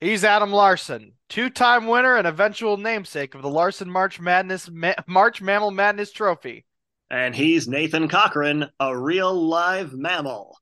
He's Adam Larson, two-time winner and eventual namesake of the Larson March Madness Ma- March Mammal Madness Trophy. And he's Nathan Cochran, a real live mammal.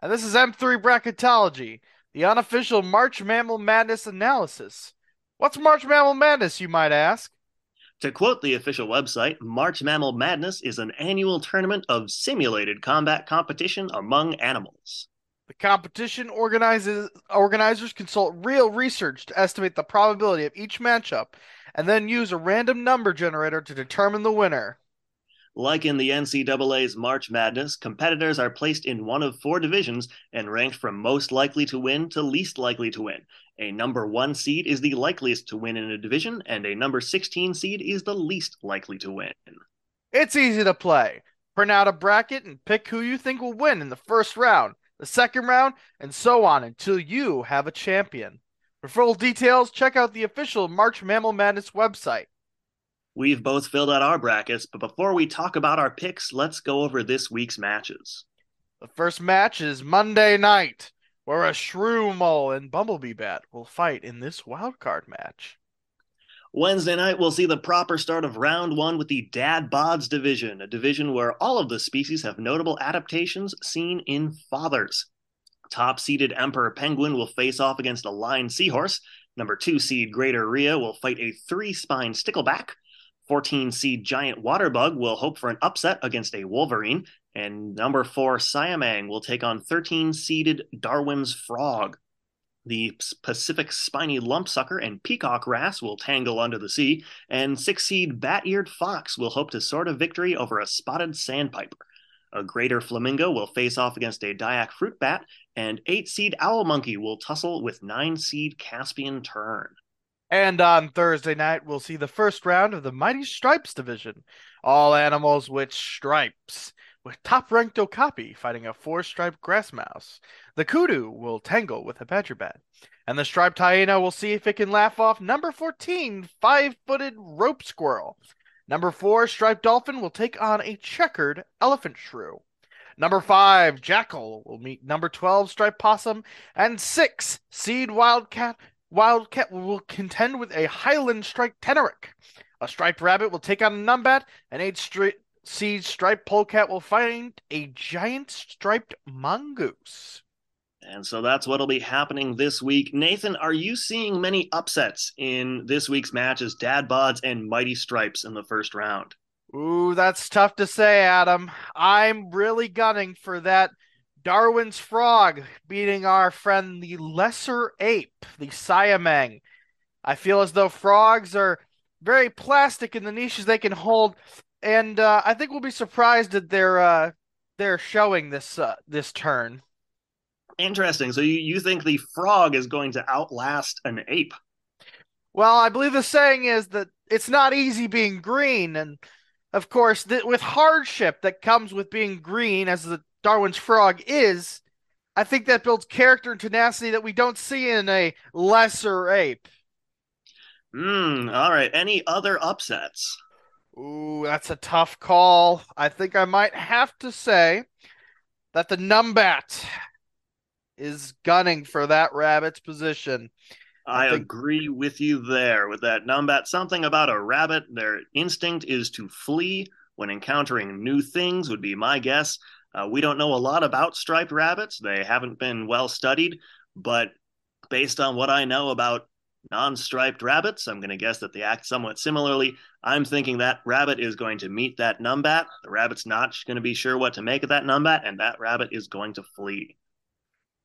And this is M3 Bracketology, the unofficial March Mammal Madness analysis. What's March Mammal Madness, you might ask? To quote the official website, March Mammal Madness is an annual tournament of simulated combat competition among animals. The competition organizes organizers consult real research to estimate the probability of each matchup and then use a random number generator to determine the winner. Like in the NCAA's March Madness, competitors are placed in one of four divisions and ranked from most likely to win to least likely to win. A number one seed is the likeliest to win in a division, and a number 16 seed is the least likely to win. It's easy to play. Print out a bracket and pick who you think will win in the first round, the second round, and so on until you have a champion. For full details, check out the official March Mammal Madness website. We've both filled out our brackets, but before we talk about our picks, let's go over this week's matches. The first match is Monday night, where a shrew mole and bumblebee bat will fight in this wildcard match. Wednesday night, we'll see the proper start of round one with the Dad Bods division, a division where all of the species have notable adaptations seen in fathers. Top seeded Emperor Penguin will face off against a lined Seahorse. Number two seed Greater Rhea will fight a three spine Stickleback. 14 seed Giant Waterbug will hope for an upset against a Wolverine. And number four Siamang will take on 13 seeded Darwin's Frog. The Pacific spiny lumpsucker and peacock wrasse will tangle under the sea, and six seed bat eared fox will hope to sort a victory over a spotted sandpiper. A greater flamingo will face off against a Dyak fruit bat, and eight seed owl monkey will tussle with nine seed Caspian tern. And on Thursday night, we'll see the first round of the Mighty Stripes division. All animals with stripes, with top ranked okapi fighting a four striped grass mouse. The kudu will tangle with a badger bat. And the striped hyena will see if it can laugh off number 14, fire footed rope squirrel. Number four, striped dolphin will take on a checkered elephant shrew. Number five, jackal will meet number 12, striped possum. And six, seed wildcat Wildcat will contend with a Highland striped tenrec. A striped rabbit will take on a numbat, and eight stri- seed striped polecat will find a giant striped mongoose. And so that's what'll be happening this week. Nathan, are you seeing many upsets in this week's matches, Dad Bods and Mighty Stripes in the first round? Ooh, that's tough to say, Adam. I'm really gunning for that Darwin's frog beating our friend the lesser ape, the Siamang. I feel as though frogs are very plastic in the niches they can hold, and uh, I think we'll be surprised at their uh, they're showing this uh, this turn. Interesting. So you, you think the frog is going to outlast an ape? Well, I believe the saying is that it's not easy being green, and of course, th- with hardship that comes with being green, as the Darwin's frog is, I think that builds character and tenacity that we don't see in a lesser ape. Hmm. All right. Any other upsets? Ooh, that's a tough call. I think I might have to say that the Numbat is gunning for that rabbit's position. I, I think... agree with you there with that Numbat. Something about a rabbit, their instinct is to flee when encountering new things, would be my guess. Uh, we don't know a lot about striped rabbits. They haven't been well studied, but based on what I know about non striped rabbits, I'm going to guess that they act somewhat similarly. I'm thinking that rabbit is going to meet that numbat. The rabbit's not going to be sure what to make of that numbat, and that rabbit is going to flee.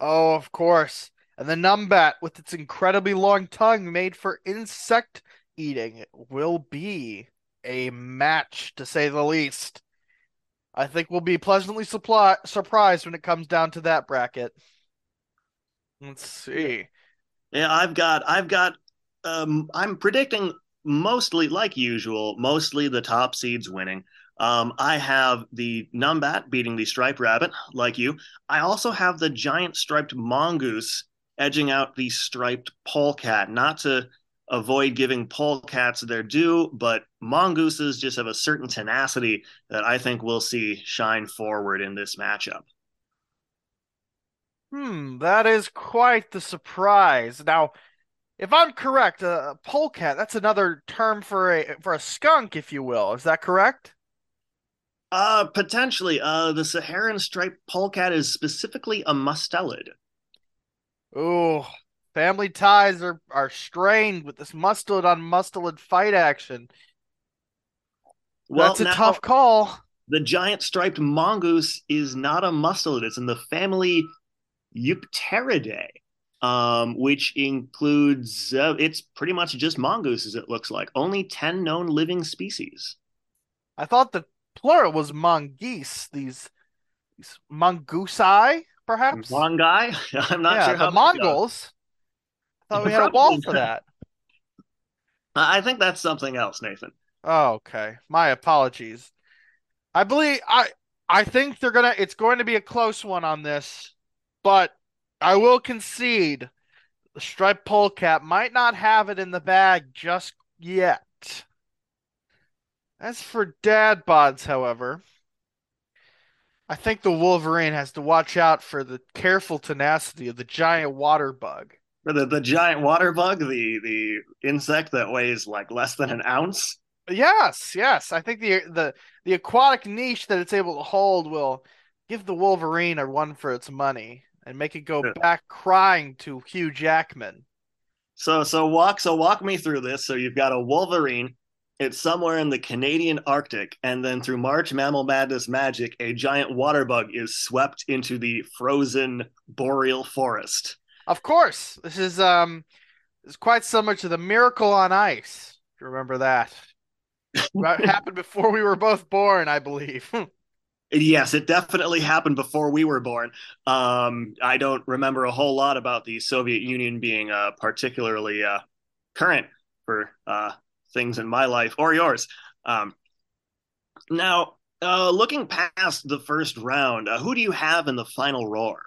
Oh, of course. And the numbat, with its incredibly long tongue made for insect eating, will be a match, to say the least. I think we'll be pleasantly supply- surprised when it comes down to that bracket. Let's see. Yeah, I've got I've got um I'm predicting mostly like usual, mostly the top seeds winning. Um, I have the Numbat beating the striped rabbit, like you. I also have the giant striped mongoose edging out the striped polecat. Not to avoid giving polecats their due, but mongooses just have a certain tenacity that I think we'll see shine forward in this matchup. Hmm, that is quite the surprise. Now, If I'm correct, a polecat, that's another term for a for a skunk, if you will. Is that correct? Uh, potentially. Uh, the Saharan striped polecat is specifically a mustelid. Ooh, family ties are are strained with this mustelid on mustelid fight action. Well, That's a now, tough call. the giant striped mongoose is not a mustelid. It's in the family Eupleridae, um, which includes uh, it's pretty much just mongooses. It looks like only ten known living species. I thought the plural was mongoose. These these mongoosei, perhaps. Mongai? I'm not yeah, sure the how Mongols. I thought we had a wall for that. I think that's something else, Nathan. Oh, okay. My apologies. I believe I I think they're gonna it's going to be a close one on this, but I will concede the striped polecat might not have it in the bag just yet. As for dad bods, however, I think the Wolverine has to watch out for the careful tenacity of the giant water bug. The, the giant water bug, the the insect that weighs like less than an ounce. Yes, yes. I think the the the aquatic niche that it's able to hold will give the Wolverine a run for its money and make it go back crying to Hugh Jackman. So so walk so walk me through this. So you've got a wolverine. It's somewhere in the Canadian Arctic, and then through March Mammal Madness magic, a giant water bug is swept into the frozen boreal forest. Of course, this is um is quite similar to the Miracle on Ice. If you remember that. That happened before we were both born, I believe. Yes, it definitely happened before we were born. Um, I don't remember a whole lot about the Soviet Union being uh, particularly uh, current for uh, things in my life or yours. Um, now, uh, looking past the first round, uh, who do you have in the final roar?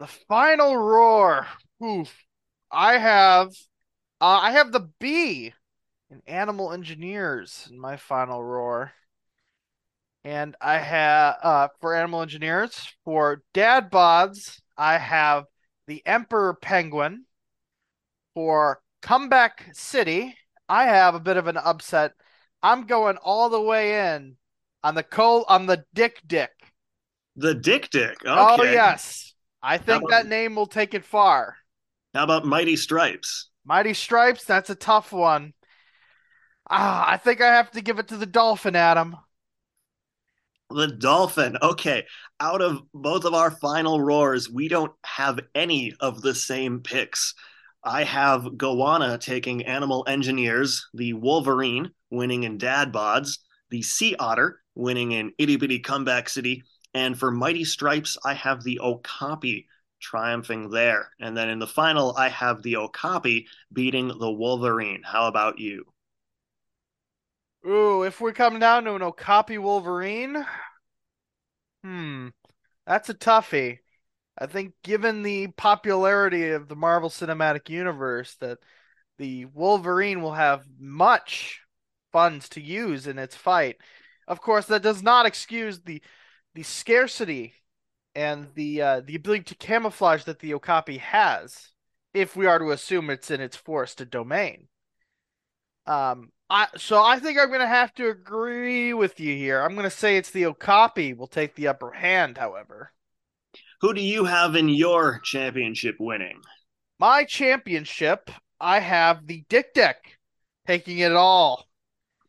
The final roar. Oof. I have uh, I have the bee in Animal Engineers in my final roar. And I have uh for Animal Engineers, for Dad Bods, I have the Emperor Penguin. For Comeback City, I have a bit of an upset. I'm going all the way in on the Cole on the Dik Dik. The Dik Dik. Okay. Oh yes. I think about- that name will take it far. How about Mighty Stripes? Mighty Stripes, that's a tough one. Ah, I think I have to give it to the Dolphin, Adam. The Dolphin. Okay. Out of both of our final roars, we don't have any of the same picks. I have Goanna taking Animal Engineers, the Wolverine winning in Dad Bods, the Sea Otter winning in Itty Bitty Comeback City, and for Mighty Stripes, I have the Okapi triumphing there. And then in the final, I have the Okapi beating the Wolverine. How about you? Ooh, if we come down to an Okapi Wolverine, hmm, that's a toughie. I think given the popularity of the Marvel Cinematic Universe, that the Wolverine will have much funds to use in its fight. Of course, that does not excuse the the scarcity and the uh, the ability to camouflage that the Okapi has, if we are to assume it's in its forested domain. Um, I so I think I'm gonna have to agree with you here. I'm gonna say it's the Okapi will take the upper hand, however. Who do you have in your championship winning? My championship, I have the Dik Dik taking it all.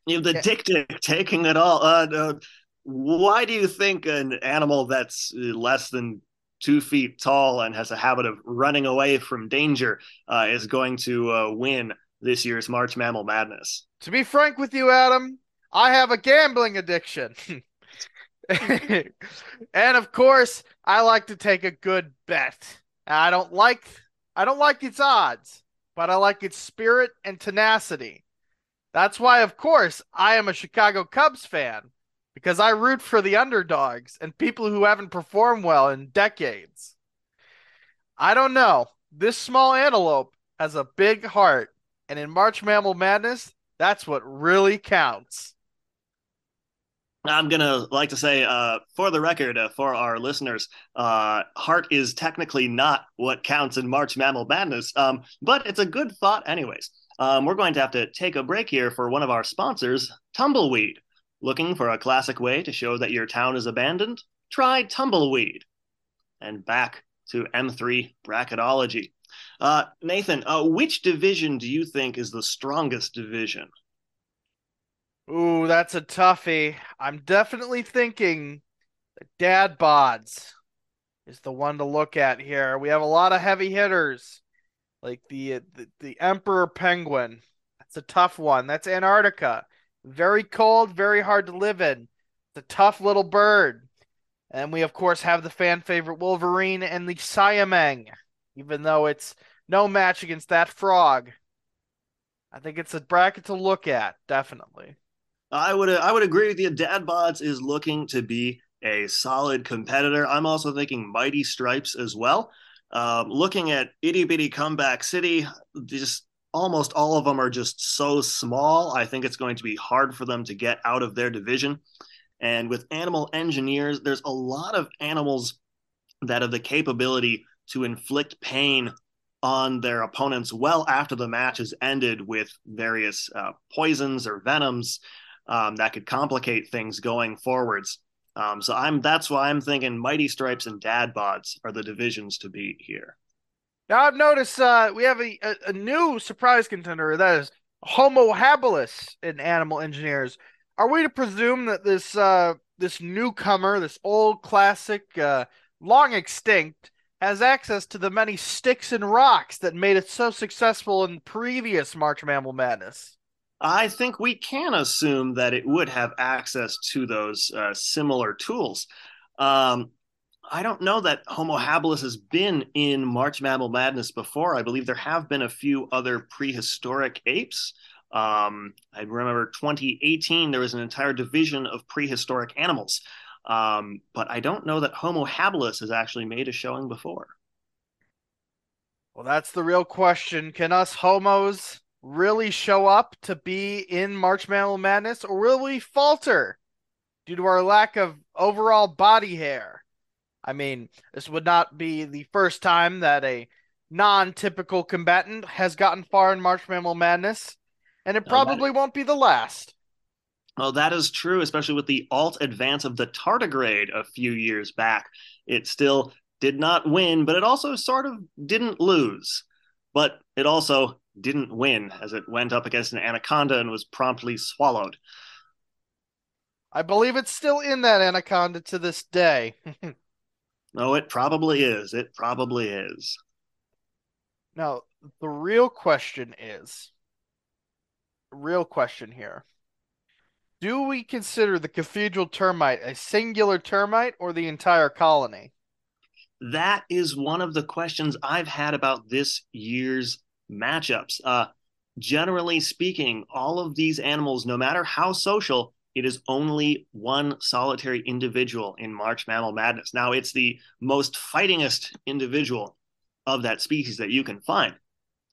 You have the Yeah. Dik Dik taking it all. Uh, uh, why do you think an animal that's less than two feet tall and has a habit of running away from danger uh, is going to uh, win this year's March Mammal Madness? To be frank with you, Adam, I have a gambling addiction. and of course, I like to take a good bet. I don't like I don't like its odds, but I like its spirit and tenacity. That's why, of course, I am a Chicago Cubs fan because I root for the underdogs and people who haven't performed well in decades. I don't know. This small antelope has a big heart, and in March Mammal Madness, that's what really counts. I'm gonna like to say, uh, for the record, uh, for our listeners, uh, heart is technically not what counts in March Mammal Madness, um, but it's a good thought, anyways. Um, we're going to have to take a break here for one of our sponsors, Tumbleweed. Looking for a classic way to show that your town is abandoned? Try Tumbleweed. And back to M3 bracketology. Uh, Nathan, uh, which division do you think is the strongest division? Ooh, that's a toughie. I'm definitely thinking Dad Bods is the one to look at here. We have a lot of heavy hitters, like the the, the Emperor Penguin. That's a tough one. That's Antarctica. Very cold, very hard to live in. It's a tough little bird. And we of course have the fan favorite Wolverine and the Siamang, even though it's no match against that frog. I think it's a bracket to look at, definitely. I would I would agree with you. Dad Bods is looking to be a solid competitor. I'm also thinking Mighty Stripes as well. Um, looking at Itty Bitty Comeback City, just almost all of them are just so small. I think it's going to be hard for them to get out of their division. And with animal engineers, there's a lot of animals that have the capability to inflict pain on their opponents well after the match has ended with various uh, poisons or venoms um, that could complicate things going forwards. Um, so I'm that's why I'm thinking Mighty Stripes and Dad Bods are the divisions to beat here. Now I've noticed uh, we have a, a, a, new surprise contender that is Homo habilis in Animal Engineers. Are we to presume that this uh, this newcomer, this old classic, uh, long extinct, has access to the many sticks and rocks that made it so successful in previous March Mammal Madness? I think we can assume that it would have access to those uh, similar tools. Um, I don't know that Homo habilis has been in March Mammal Madness before. I believe there have been a few other prehistoric apes. Um, I remember 2018, there was an entire division of prehistoric animals. Um, but I don't know that Homo habilis has actually made a showing before. Well, that's the real question. Can us homos really show up to be in March Mammal Madness, or will we falter due to our lack of overall body hair? I mean, this would not be the first time that a non typical combatant has gotten far in March Mammal Madness, and it probably won't be the last. Oh, that is true, especially with the alt advance of the tardigrade a few years back. It still did not win, but it also sort of didn't lose. But it also didn't win as it went up against an anaconda and was promptly swallowed. I believe it's still in that anaconda to this day. no, oh, it probably is. It probably is. Now, the real question is real question here. Do we consider the cathedral termite a singular termite or the entire colony? That is one of the questions I've had about this year's matchups. Uh, generally speaking, all of these animals, no matter how social, it is only one solitary individual in March Mammal Madness. Now, it's the most fightingest individual of that species that you can find,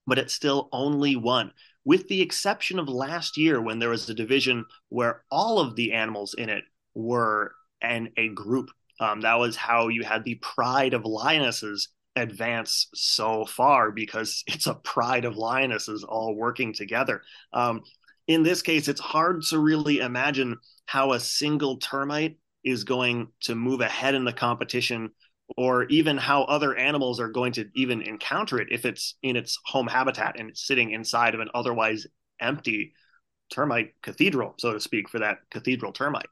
but it's still only one, with the exception of last year when there was a division where all of the animals in it were in a group. Um, that was how you had the pride of lionesses advance so far because it's a pride of lionesses all working together. Um, in this case, it's hard to really imagine how a single termite is going to move ahead in the competition or even how other animals are going to even encounter it if it's in its home habitat and it's sitting inside of an otherwise empty termite cathedral, so to speak, for that cathedral termite.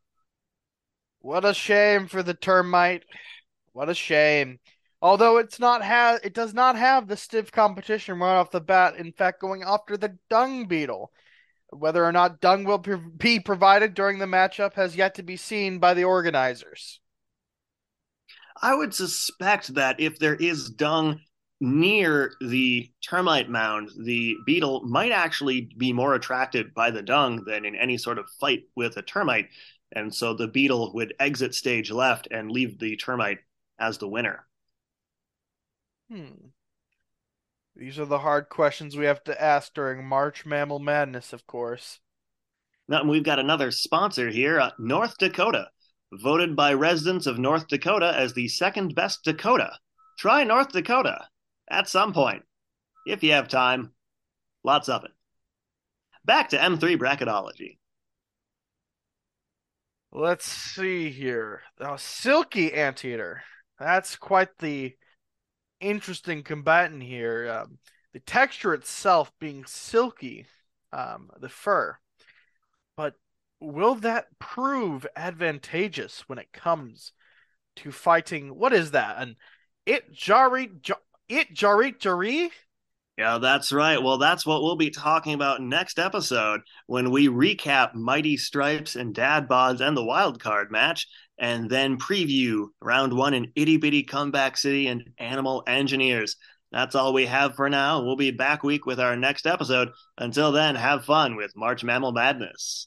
What a shame for the termite. What a shame. Although it's not have it does not have the stiff competition right off the bat. In fact, going after the dung beetle. Whether or not dung will be provided during the matchup has yet to be seen by the organizers. I would suspect that if there is dung near the termite mound, the beetle might actually be more attracted by the dung than in any sort of fight with a termite. And so the beetle would exit stage left and leave the termite as the winner. Hmm. These are the hard questions we have to ask during March Mammal Madness, of course. Now, we've got another sponsor here, uh, North Dakota, voted by residents of North Dakota as the second best Dakota. Try North Dakota at some point, if you have time. Lots of it. Back to M3 bracketology. Let's see here. Oh, Silky Anteater. That's quite the interesting combatant here. Um, the texture itself being silky, um, the fur. Will that prove advantageous when it comes to fighting? What is that? An it jari it jari jari? Yeah, that's right. Well, that's what we'll be talking about next episode when we recap Mighty Stripes and Dad Bods and the wild card match, and then preview round one in Itty Bitty Comeback City and Animal Engineers. That's all we have for now. We'll be back week with our next episode. Until then, have fun with March Mammal Madness.